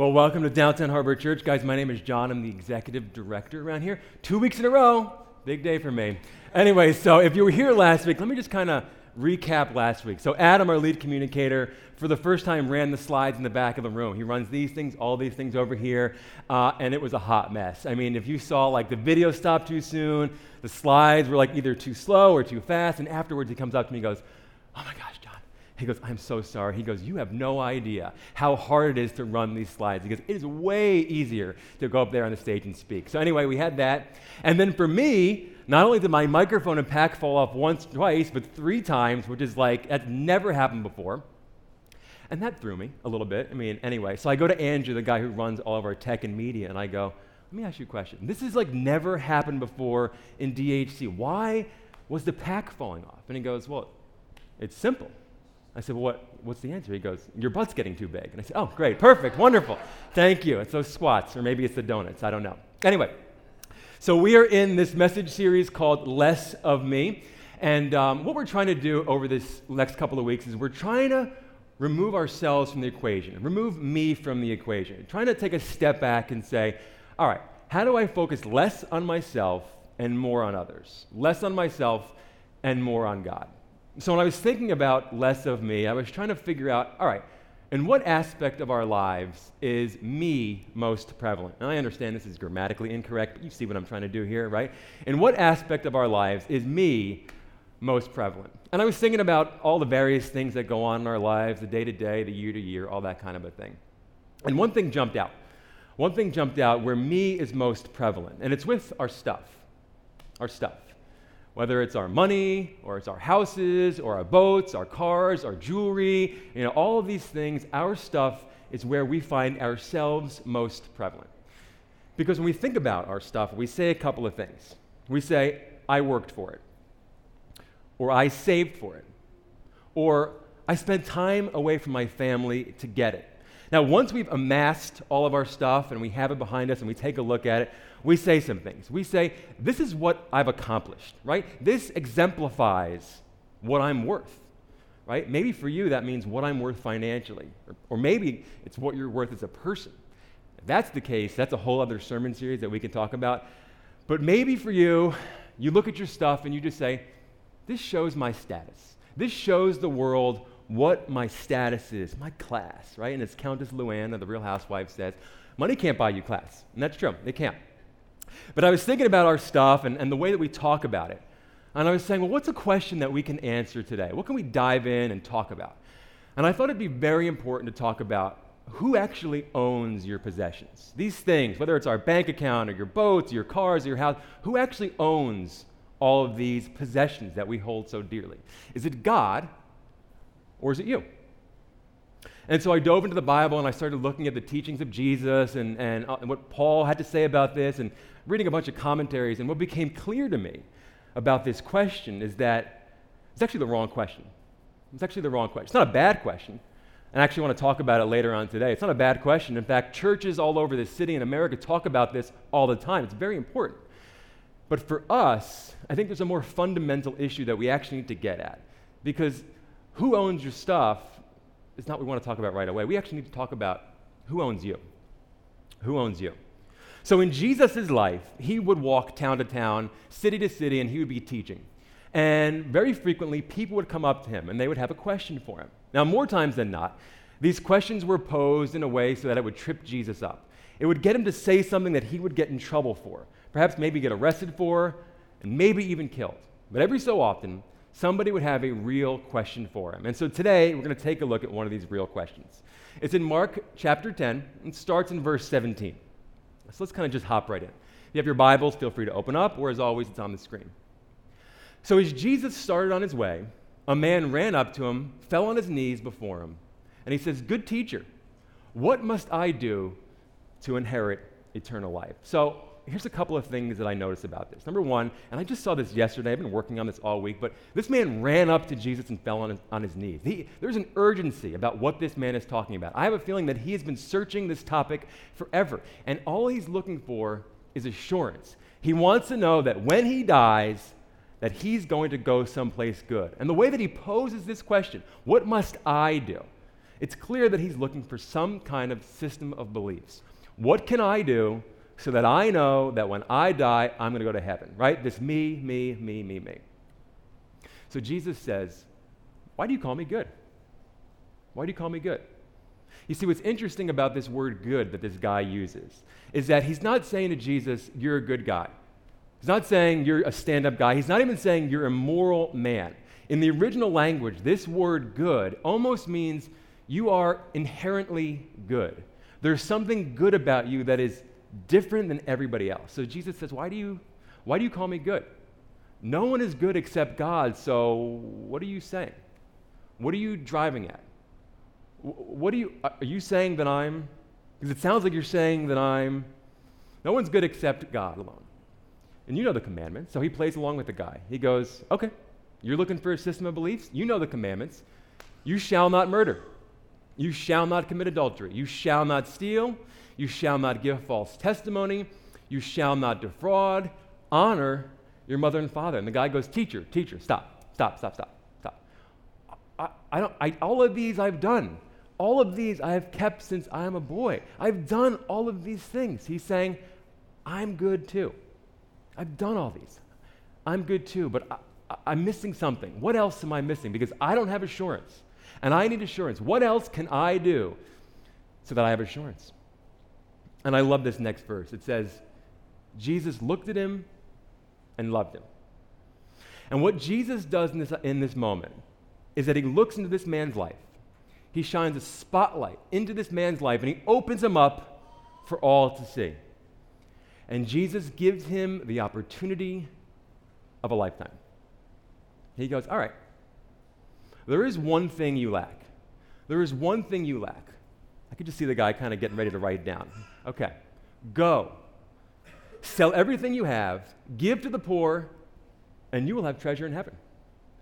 Well, welcome to Downtown Harbor Church. Guys, my name is John. I'm the executive director around here. Two weeks in a row. Big day for me. Anyway, so if you were here last week, let me just kind of recap last week. So, Adam, our lead communicator, for the first time ran the slides in the back of the room. He runs these things, all these things over here, uh, and it was a hot mess. I mean, if you saw like the video stopped too soon, the slides were like either too slow or too fast, and afterwards he comes up to me and goes, Oh my gosh, he goes, I'm so sorry. He goes, You have no idea how hard it is to run these slides. He goes, It is way easier to go up there on the stage and speak. So, anyway, we had that. And then for me, not only did my microphone and pack fall off once, twice, but three times, which is like, that's never happened before. And that threw me a little bit. I mean, anyway, so I go to Andrew, the guy who runs all of our tech and media, and I go, Let me ask you a question. This is like never happened before in DHC. Why was the pack falling off? And he goes, Well, it's simple. I said, well, what, what's the answer? He goes, your butt's getting too big. And I said, oh, great, perfect, wonderful. Thank you. It's those squats, or maybe it's the donuts. I don't know. Anyway, so we are in this message series called Less of Me. And um, what we're trying to do over this next couple of weeks is we're trying to remove ourselves from the equation, remove me from the equation, trying to take a step back and say, all right, how do I focus less on myself and more on others? Less on myself and more on God. So when I was thinking about less of me, I was trying to figure out all right, in what aspect of our lives is me most prevalent? And I understand this is grammatically incorrect, but you see what I'm trying to do here, right? In what aspect of our lives is me most prevalent? And I was thinking about all the various things that go on in our lives, the day to day, the year to year, all that kind of a thing. And one thing jumped out. One thing jumped out where me is most prevalent, and it's with our stuff. Our stuff whether it's our money or it's our houses or our boats, our cars, our jewelry, you know, all of these things, our stuff is where we find ourselves most prevalent. Because when we think about our stuff, we say a couple of things. We say, I worked for it, or I saved for it, or I spent time away from my family to get it. Now, once we've amassed all of our stuff and we have it behind us and we take a look at it, we say some things. We say, This is what I've accomplished, right? This exemplifies what I'm worth, right? Maybe for you that means what I'm worth financially, or, or maybe it's what you're worth as a person. If that's the case, that's a whole other sermon series that we can talk about. But maybe for you, you look at your stuff and you just say, This shows my status. This shows the world what my status is, my class, right? And as Countess Luann of the Real Housewives says, money can't buy you class. And that's true, it can't. But I was thinking about our stuff and, and the way that we talk about it. And I was saying, well, what's a question that we can answer today? What can we dive in and talk about? And I thought it'd be very important to talk about who actually owns your possessions. These things, whether it's our bank account or your boats, your cars, or your house, who actually owns all of these possessions that we hold so dearly? Is it God or is it you? And so I dove into the Bible and I started looking at the teachings of Jesus and, and, uh, and, what Paul had to say about this and reading a bunch of commentaries. And what became clear to me about this question is that it's actually the wrong question. It's actually the wrong question. It's not a bad question. And I actually want to talk about it later on today. It's not a bad question. In fact, churches all over this city in America talk about this all the time. It's very important. But for us, I think there's a more fundamental issue that we actually need to get at. Because who owns your stuff is not what we want to talk about right away. We actually need to talk about who owns you. Who owns you? So in Jesus' life, he would walk town to town, city to city, and he would be teaching. And very frequently, people would come up to him and they would have a question for him. Now, more times than not, these questions were posed in a way so that it would trip Jesus up. It would get him to say something that he would get in trouble for, perhaps maybe get arrested for, and maybe even killed. But every so often, somebody would have a real question for him. And so today, we're going to take a look at one of these real questions. It's in Mark chapter 10, and starts in verse 17. So let's kind of just hop right in. If you have your Bibles, feel free to open up, or as always, it's on the screen. So as Jesus started on his way, a man ran up to him, fell on his knees before him, and he says, Good teacher, what must I do to inherit eternal life? So here's a couple of things that I noticed about this. Number one, and I just saw this yesterday, I've been working on this all week, but this man ran up to Jesus and fell on his, on his knees. He, there's an urgency about what this man is talking about. I have a feeling that he has been searching this topic forever, and all he's looking for is assurance. He wants to know that when he dies, that he's going to go someplace good. And the way that he poses this question, what must I do? It's clear that he's looking for some kind of system of beliefs. What can I do so that I know that when I die, I'm going to go to heaven, right? This me, me, me, me, me. So Jesus says, Why do you call me good? Why do you call me good? You see, what's interesting about this word good that this guy uses is that he's not saying to Jesus, You're a good guy. He's not saying you're a stand up guy. He's not even saying you're a moral man. In the original language, this word good almost means you are inherently good. There's something good about you that is different than everybody else. So Jesus says, Why do you, why do you call me good? No one is good except God, so what are you saying? What are you driving at? What are you, uh, are you saying that I'm, because it sounds like you're saying that I'm, no one's good except God alone. And you know the commandments. So he plays along with the guy. He goes, Okay, you're looking for a system of beliefs? You know the commandments. You shall not murder. You shall not commit adultery. You shall not steal. You shall not give false testimony. You shall not defraud. Honor your mother and father. And the guy goes, Teacher, teacher, stop, stop, stop, stop, stop. I, I don't, I, all of these I've done. All of these I have kept since I am a boy. I've done all of these things. He's saying, I'm good too. I've done all these. I'm good too, but I, am missing something. What else am I missing? Because I don't have assurance. And I need assurance. What else can I do so that I have assurance? And I love this next verse. It says, Jesus looked at him and loved him. And what Jesus does in this, in this moment is that he looks into this man's life. He shines a spotlight into this man's life and he opens him up for all to see. And Jesus gives him the opportunity of a lifetime. He goes, All right, there is one thing you lack. There is one thing you lack. I could just see the guy kind of getting ready to write it down. Okay, go. Sell everything you have, give to the poor, and you will have treasure in heaven.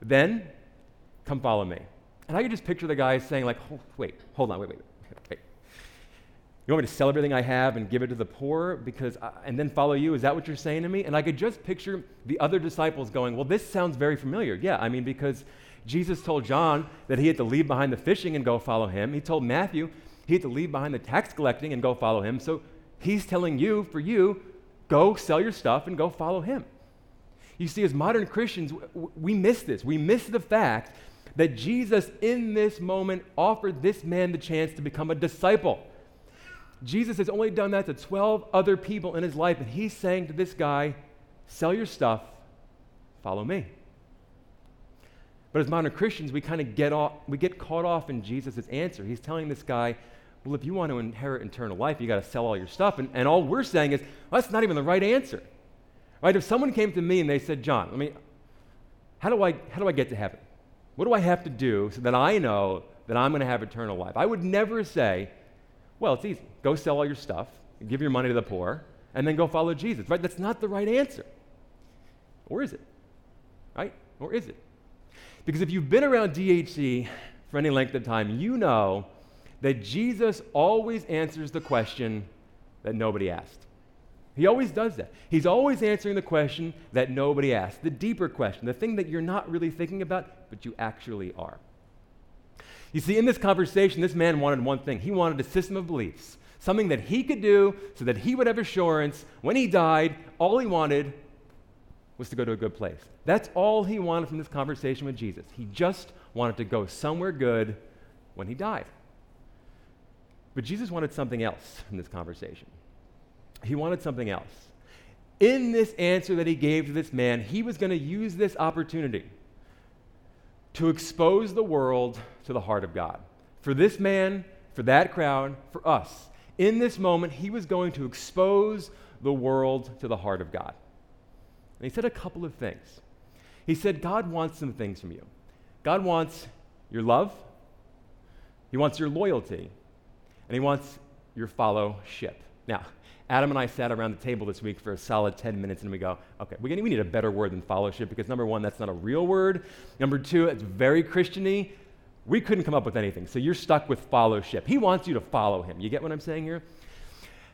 Then come follow me. And I could just picture the guy saying, like, oh, wait, hold on, wait, wait, wait. You want me to sell everything I have and give it to the poor because I, and then follow you? Is that what you're saying to me? And I could just picture the other disciples going, Well, this sounds very familiar. Yeah, I mean, because Jesus told John that he had to leave behind the fishing and go follow him. He told Matthew he had to leave behind the tax collecting and go follow him. So he's telling you, for you, go sell your stuff and go follow him. You see, as modern Christians, we miss this. We miss the fact that Jesus, in this moment, offered this man the chance to become a disciple. Jesus has only done that to 12 other people in his life, and he's saying to this guy, Sell your stuff, follow me. But as modern Christians, we kind of get off, we get caught off in Jesus' answer. He's telling this guy, well, if you want to inherit eternal life, you got to sell all your stuff. And, and all we're saying is, well, that's not even the right answer. Right? If someone came to me and they said, John, I mean, how do I, how do I get to heaven? What do I have to do so that I know that I'm going to have eternal life? I would never say, well, it's easy. Go sell all your stuff, give your money to the poor, and then go follow Jesus. Right? That's not the right answer. Or is it? Right? Or is it? Because if you've been around DHC for any length of time, you know that Jesus always answers the question that nobody asked. He always does that. He's always answering the question that nobody asked, the deeper question, the thing that you're not really thinking about, but you actually are. You see, in this conversation, this man wanted one thing he wanted a system of beliefs, something that he could do so that he would have assurance when he died. All he wanted was to go to a good place. That's all he wanted from this conversation with Jesus. He just wanted to go somewhere good when he died. But Jesus wanted something else in this conversation. He wanted something else. In this answer that he gave to this man, he was going to use this opportunity to expose the world to the heart of God. For this man, for that crowd, for us. In this moment, he was going to expose the world to the heart of God. And he said a couple of things. He said, God wants some things from you. God wants your love, He wants your loyalty, and He wants your fellowship. Now, Adam and I sat around the table this week for a solid 10 minutes and we go, okay, we need a better word than fellowship because number one, that's not a real word. Number two, it's very Christiany. We couldn't come up with anything. So you're stuck with fellowship. He wants you to follow him. You get what I'm saying here?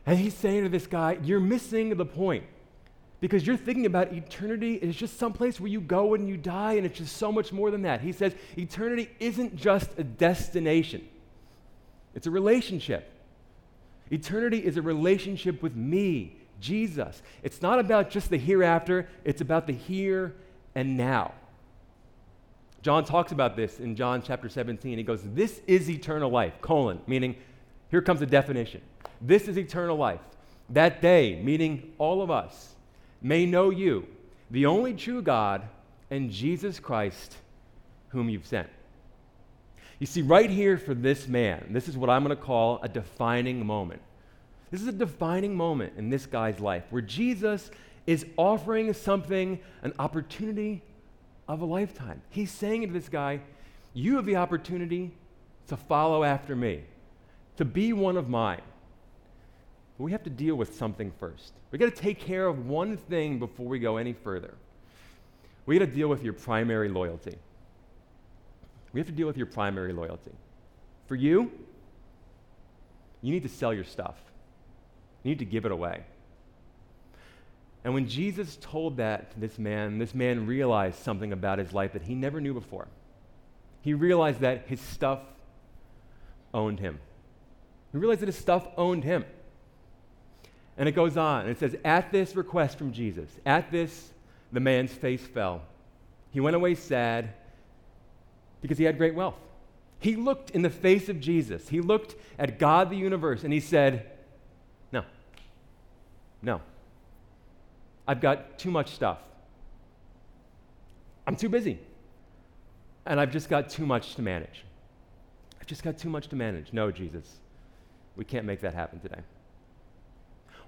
And he's saying to this guy, you're missing the point because you're thinking about eternity is just some place where you go and you die, and it's just so much more than that. He says eternity isn't just a destination. It's a relationship. Eternity is a relationship with me, Jesus. It's not about just the hereafter, it's about the here and now. John talks about this in John chapter 17. He goes, This is eternal life, colon, meaning, here comes the definition. This is eternal life. That day, meaning all of us, may know you, the only true God, and Jesus Christ, whom you've sent. You see, right here for this man, this is what I'm going to call a defining moment. This is a defining moment in this guy's life where Jesus is offering something, an opportunity of a lifetime. He's saying to this guy, You have the opportunity to follow after me, to be one of mine. But we have to deal with something first. We got to take care of one thing before we go any further. We got to deal with your primary loyalty. We have to deal with your primary loyalty. For you, you need to sell your stuff. You need to give it away. And when Jesus told that to this man, this man realized something about his life that he never knew before. He realized that his stuff owned him. He realized that his stuff owned him. And it goes on, it says, At this request from Jesus, at this, the man's face fell. He went away sad because he had great wealth. He looked in the face of Jesus, he looked at God the universe, and he said, No, no. I've got too much stuff. I'm too busy. And I've just got too much to manage. I've just got too much to manage. No, Jesus, we can't make that happen today.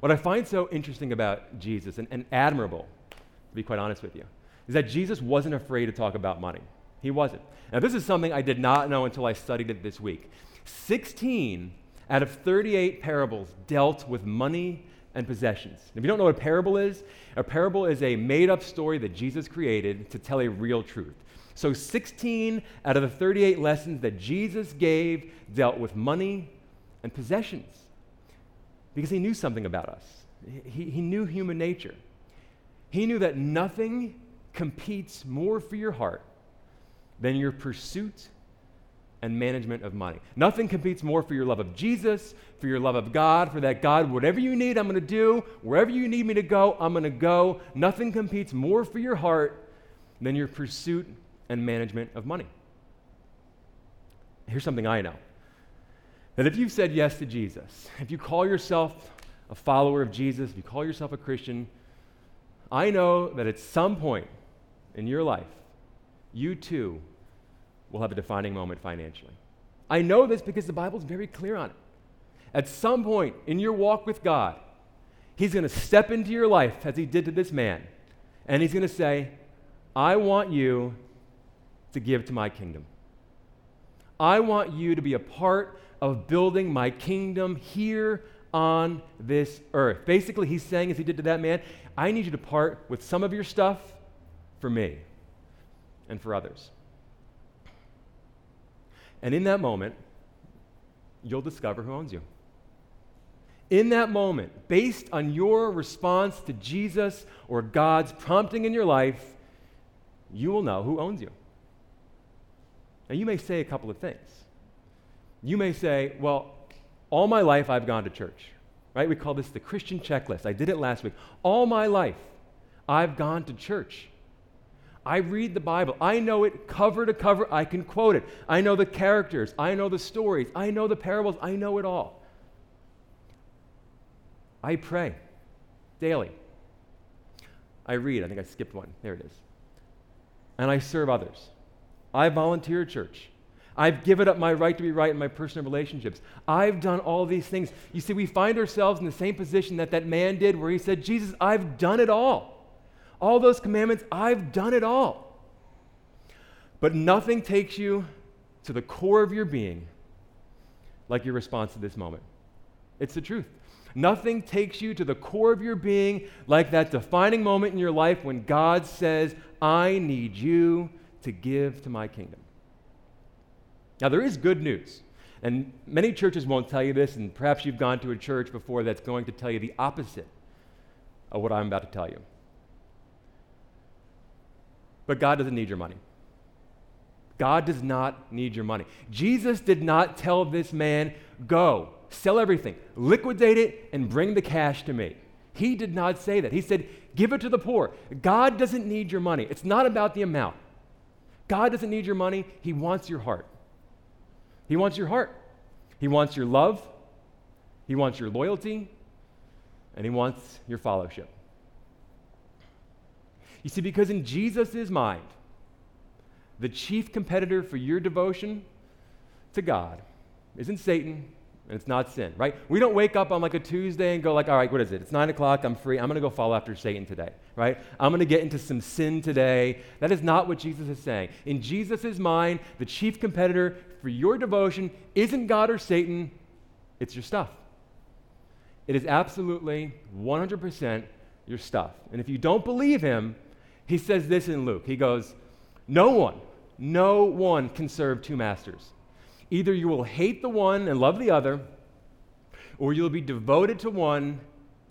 What I find so interesting about Jesus and, and admirable, to be quite honest with you, is that Jesus wasn't afraid to talk about money. He wasn't. Now, this is something I did not know until I studied it this week. 16 out of 38 parables dealt with money and possessions. If you don't know what a parable is, a parable is a made up story that Jesus created to tell a real truth. So 16 out of the 38 lessons that Jesus gave dealt with money and possessions because he knew something about us. He, he knew human nature. He knew that nothing competes more for your heart than your pursuit and management of money. Nothing competes more for your love of Jesus, for your love of God, for that God, whatever you need, I'm going to do. Wherever you need me to go, I'm going to go. Nothing competes more for your heart than your pursuit and management of money. Here's something I know that if you've said yes to Jesus, if you call yourself a follower of Jesus, if you call yourself a Christian, I know that at some point in your life, you too will have a defining moment financially. I know this because the Bible is very clear on it. At some point in your walk with God, He's going to step into your life as He did to this man, and He's going to say, I want you to give to my kingdom. I want you to be a part of building my kingdom here on this earth. Basically, he's saying, as he did to that man, I need you to part with some of your stuff for me and for others. And in that moment, you'll discover who owns you. In that moment, based on your response to Jesus or God's prompting in your life, you will know who owns you. Now, you may say a couple of things. You may say, Well, all my life I've gone to church, right? We call this the Christian checklist. I did it last week. All my life I've gone to church. I read the Bible. I know it cover to cover. I can quote it. I know the characters. I know the stories. I know the parables. I know it all. I pray daily. I read. I think I skipped one. There it is. And I serve others. I volunteer at church. I've given up my right to be right in my personal relationships. I've done all these things. You see, we find ourselves in the same position that that man did, where he said, Jesus, I've done it all. All those commandments, I've done it all. But nothing takes you to the core of your being like your response to this moment. It's the truth. Nothing takes you to the core of your being like that defining moment in your life when God says, I need you to give to my kingdom. Now, there is good news. And many churches won't tell you this, and perhaps you've gone to a church before that's going to tell you the opposite of what I'm about to tell you. But God doesn't need your money. God does not need your money. Jesus did not tell this man, Go, sell everything, liquidate it, and bring the cash to me. He did not say that. He said, Give it to the poor. God doesn't need your money. It's not about the amount. God doesn't need your money, He wants your heart. He wants your heart. He wants your love, He wants your loyalty, and He wants your fellowship. You see, because in Jesus' mind, the chief competitor for your devotion to God isn't Satan, and it's not sin, right? We don't wake up on like a Tuesday and go like, all right, what is it? It's nine o'clock. I'm free. I'm going to go follow after Satan today, right? I'm going to get into some sin today. That is not what Jesus is saying. In Jesus' mind, the chief competitor for your devotion isn't God or Satan. It's your stuff. It is absolutely 100% your stuff. And if you don't believe him, he says this in Luke. He goes, No one, no one can serve two masters. Either you will hate the one and love the other, or you'll be devoted to one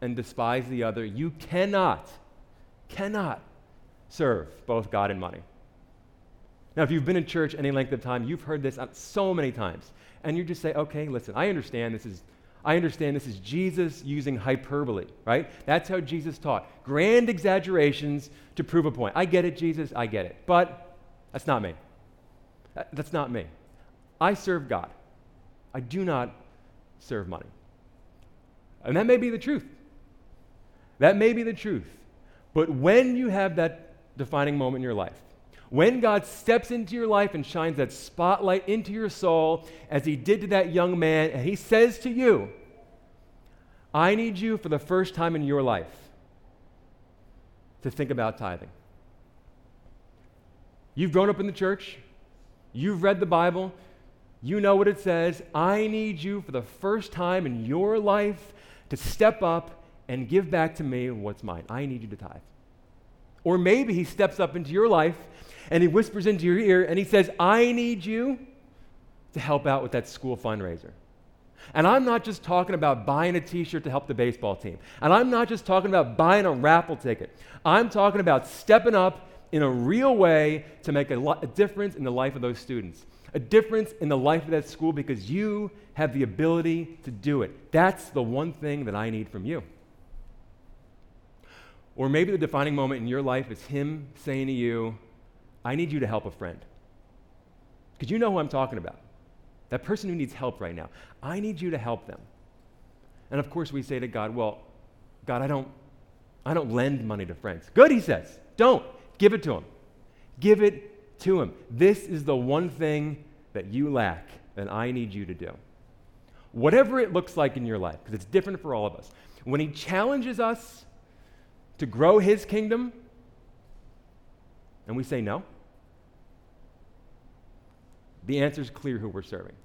and despise the other. You cannot, cannot serve both God and money. Now, if you've been in church any length of time, you've heard this so many times. And you just say, okay, listen, I understand this is I understand this is Jesus using hyperbole, right? That's how Jesus taught. Grand exaggerations to prove a point. I get it, Jesus, I get it. But that's not me. Uh, that's not me. I serve God. I do not serve money. And that may be the truth. That may be the truth. But when you have that defining moment in your life, when God steps into your life and shines that spotlight into your soul, as he did to that young man, and he says to you, I need you for the first time in your life to think about tithing. You've grown up in the church, you've read the Bible, you know what it says. I need you for the first time in your life to step up and give back to me what's mine. I need you to tithe. Or maybe he steps up into your life and he whispers into your ear and he says, I need you to help out with that school fundraiser. And I'm not just talking about buying a t shirt to help the baseball team. And I'm not just talking about buying a raffle ticket. I'm talking about stepping up in a real way to make a, lo- a difference in the life of those students a difference in the life of that school because you have the ability to do it. That's the one thing that I need from you. Or maybe the defining moment in your life is Him saying to you, I need you to help a friend. Because you know who I'm talking about. That person who needs help right now. I need you to help them. And of course, we say to God, Well, God, I don't, I don't lend money to friends. Good, He says. Don't. Give it to Him. Give it to Him. This is the one thing that you lack that I need you to do. Whatever it looks like in your life, because it's different for all of us. When He challenges us to grow His kingdom, and we say no, the answer is clear who we're serving.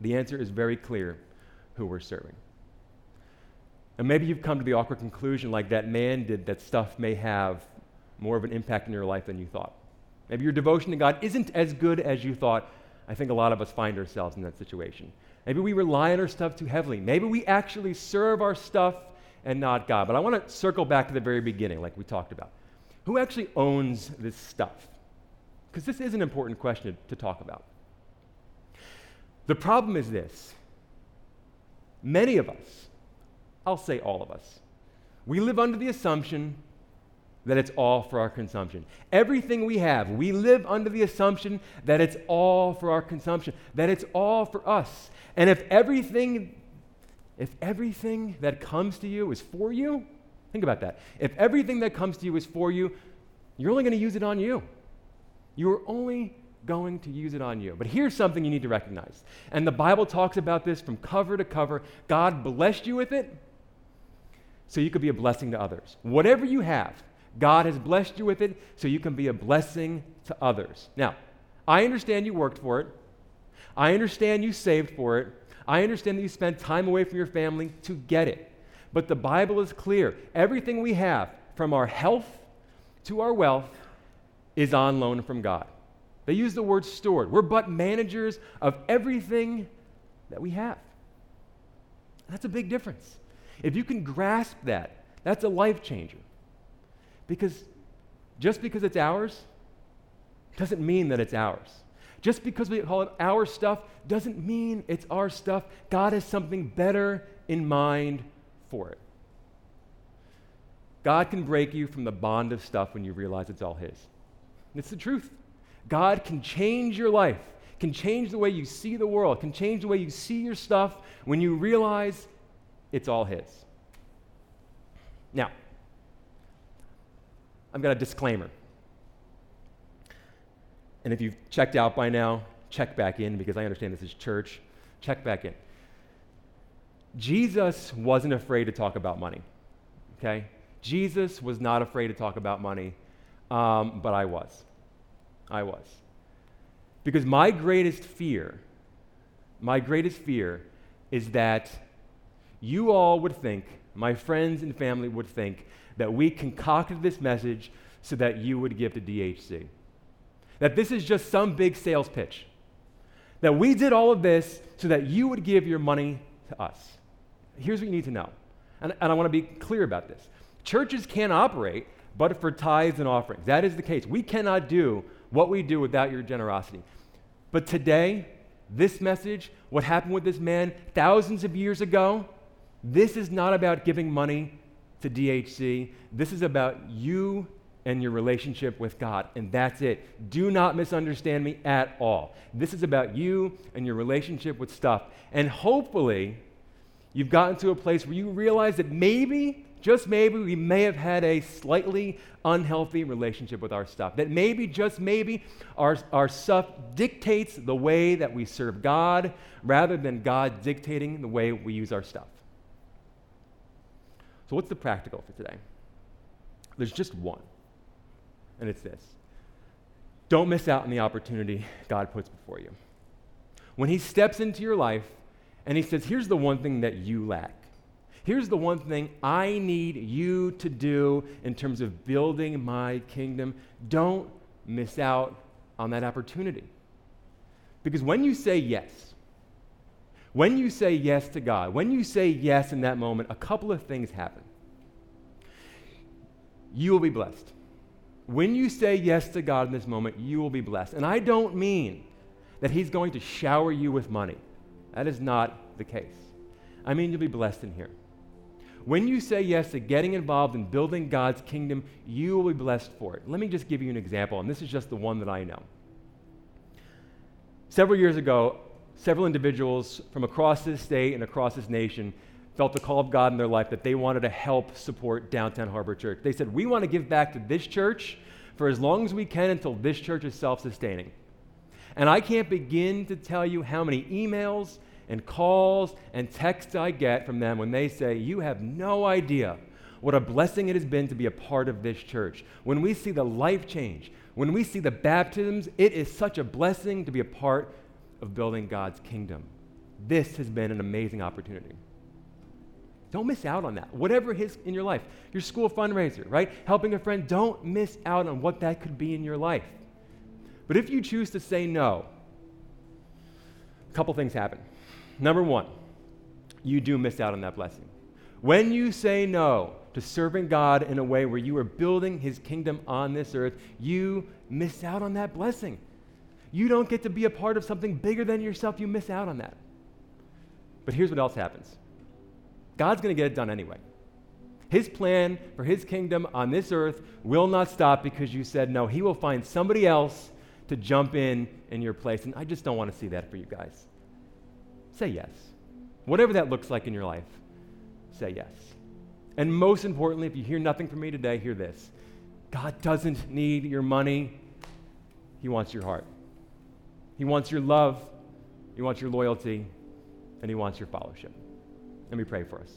The answer is very clear who we're serving. And maybe you've come to the awkward conclusion, like that man did, that stuff may have more of an impact in your life than you thought. Maybe your devotion to God isn't as good as you thought. I think a lot of us find ourselves in that situation. Maybe we rely on our stuff too heavily. Maybe we actually serve our stuff and not God. But I want to circle back to the very beginning, like we talked about. Who actually owns this stuff? Because this is an important question to talk about. The problem is this many of us, I'll say all of us, we live under the assumption that it's all for our consumption. Everything we have, we live under the assumption that it's all for our consumption, that it's all for us. And if everything if everything that comes to you is for you, think about that. If everything that comes to you is for you, you're only going to use it on you. You're only going to use it on you. But here's something you need to recognize. And the Bible talks about this from cover to cover. God blessed you with it so you could be a blessing to others. Whatever you have, God has blessed you with it so you can be a blessing to others. Now, I understand you worked for it. I understand you saved for it. I understand that you spent time away from your family to get it. But the Bible is clear. Everything we have, from our health to our wealth, is on loan from God. They use the word steward. We're but managers of everything that we have. That's a big difference. If you can grasp that, that's a life changer. Because just because it's ours doesn't mean that it's ours. Just because we call it our stuff doesn't mean it's our stuff. God has something better in mind for it. God can break you from the bond of stuff when you realize it's all His. It's the truth. God can change your life, can change the way you see the world, can change the way you see your stuff when you realize it's all His. Now, I've got a disclaimer. And if you've checked out by now, check back in because I understand this is church. Check back in. Jesus wasn't afraid to talk about money, okay? Jesus was not afraid to talk about money, um, but I was. I was. Because my greatest fear, my greatest fear is that you all would think, my friends and family would think, that we concocted this message so that you would give to DHC. That this is just some big sales pitch. That we did all of this so that you would give your money to us. Here's what you need to know, and, and I want to be clear about this. Churches can't operate but for tithes and offerings. That is the case. We cannot do what we do without your generosity. But today, this message, what happened with this man thousands of years ago, this is not about giving money to DHC. This is about you and your relationship with God, and that's it. Do not misunderstand me at all. This is about you and your relationship with stuff. And hopefully, you've gotten to a place where you realize that maybe, just maybe, we may have had a slightly unhealthy relationship with our stuff. That maybe, just maybe, our, our stuff dictates the way that we serve God rather than God dictating the way we use our stuff. So, what's the practical for today? There's just one, and it's this don't miss out on the opportunity God puts before you. When He steps into your life and He says, Here's the one thing that you lack. Here's the one thing I need you to do in terms of building my kingdom. Don't miss out on that opportunity. Because when you say yes, when you say yes to God, when you say yes in that moment, a couple of things happen. You will be blessed. When you say yes to God in this moment, you will be blessed. And I don't mean that He's going to shower you with money. That is not the case. I mean, you'll be blessed in here. When you say yes to getting involved in building God's kingdom, you will be blessed for it. Let me just give you an example, and this is just the one that I know. Several years ago, several individuals from across this state and across this nation felt the call of God in their life that they wanted to help support Downtown Harbor Church. They said, We want to give back to this church for as long as we can until this church is self sustaining. And I can't begin to tell you how many emails and calls and texts I get from them when they say, You have no idea what a blessing it has been to be a part of this church. When we see the life change, when we see the baptisms, it is such a blessing to be a part of building God's kingdom. This has been an amazing opportunity. Don't miss out on that. Whatever it is in your life, your school fundraiser, right? Helping a friend, don't miss out on what that could be in your life. But if you choose to say no, a couple things happen. Number one, you do miss out on that blessing. When you say no to serving God in a way where you are building his kingdom on this earth, you miss out on that blessing you don't get to be a part of something bigger than yourself, you miss out on that. But here's what else happens God's going to get it done anyway. His plan for his kingdom on this earth will not stop because you said no. He will find somebody else to jump in in your place. And I just don't want to see that for you guys. Say yes. Whatever that looks like in your life, say yes. And most importantly, if you hear nothing from me today, hear this God doesn't need your money, He wants your heart. He wants your love, He wants your loyalty, and He wants your fellowship. Let me pray for us.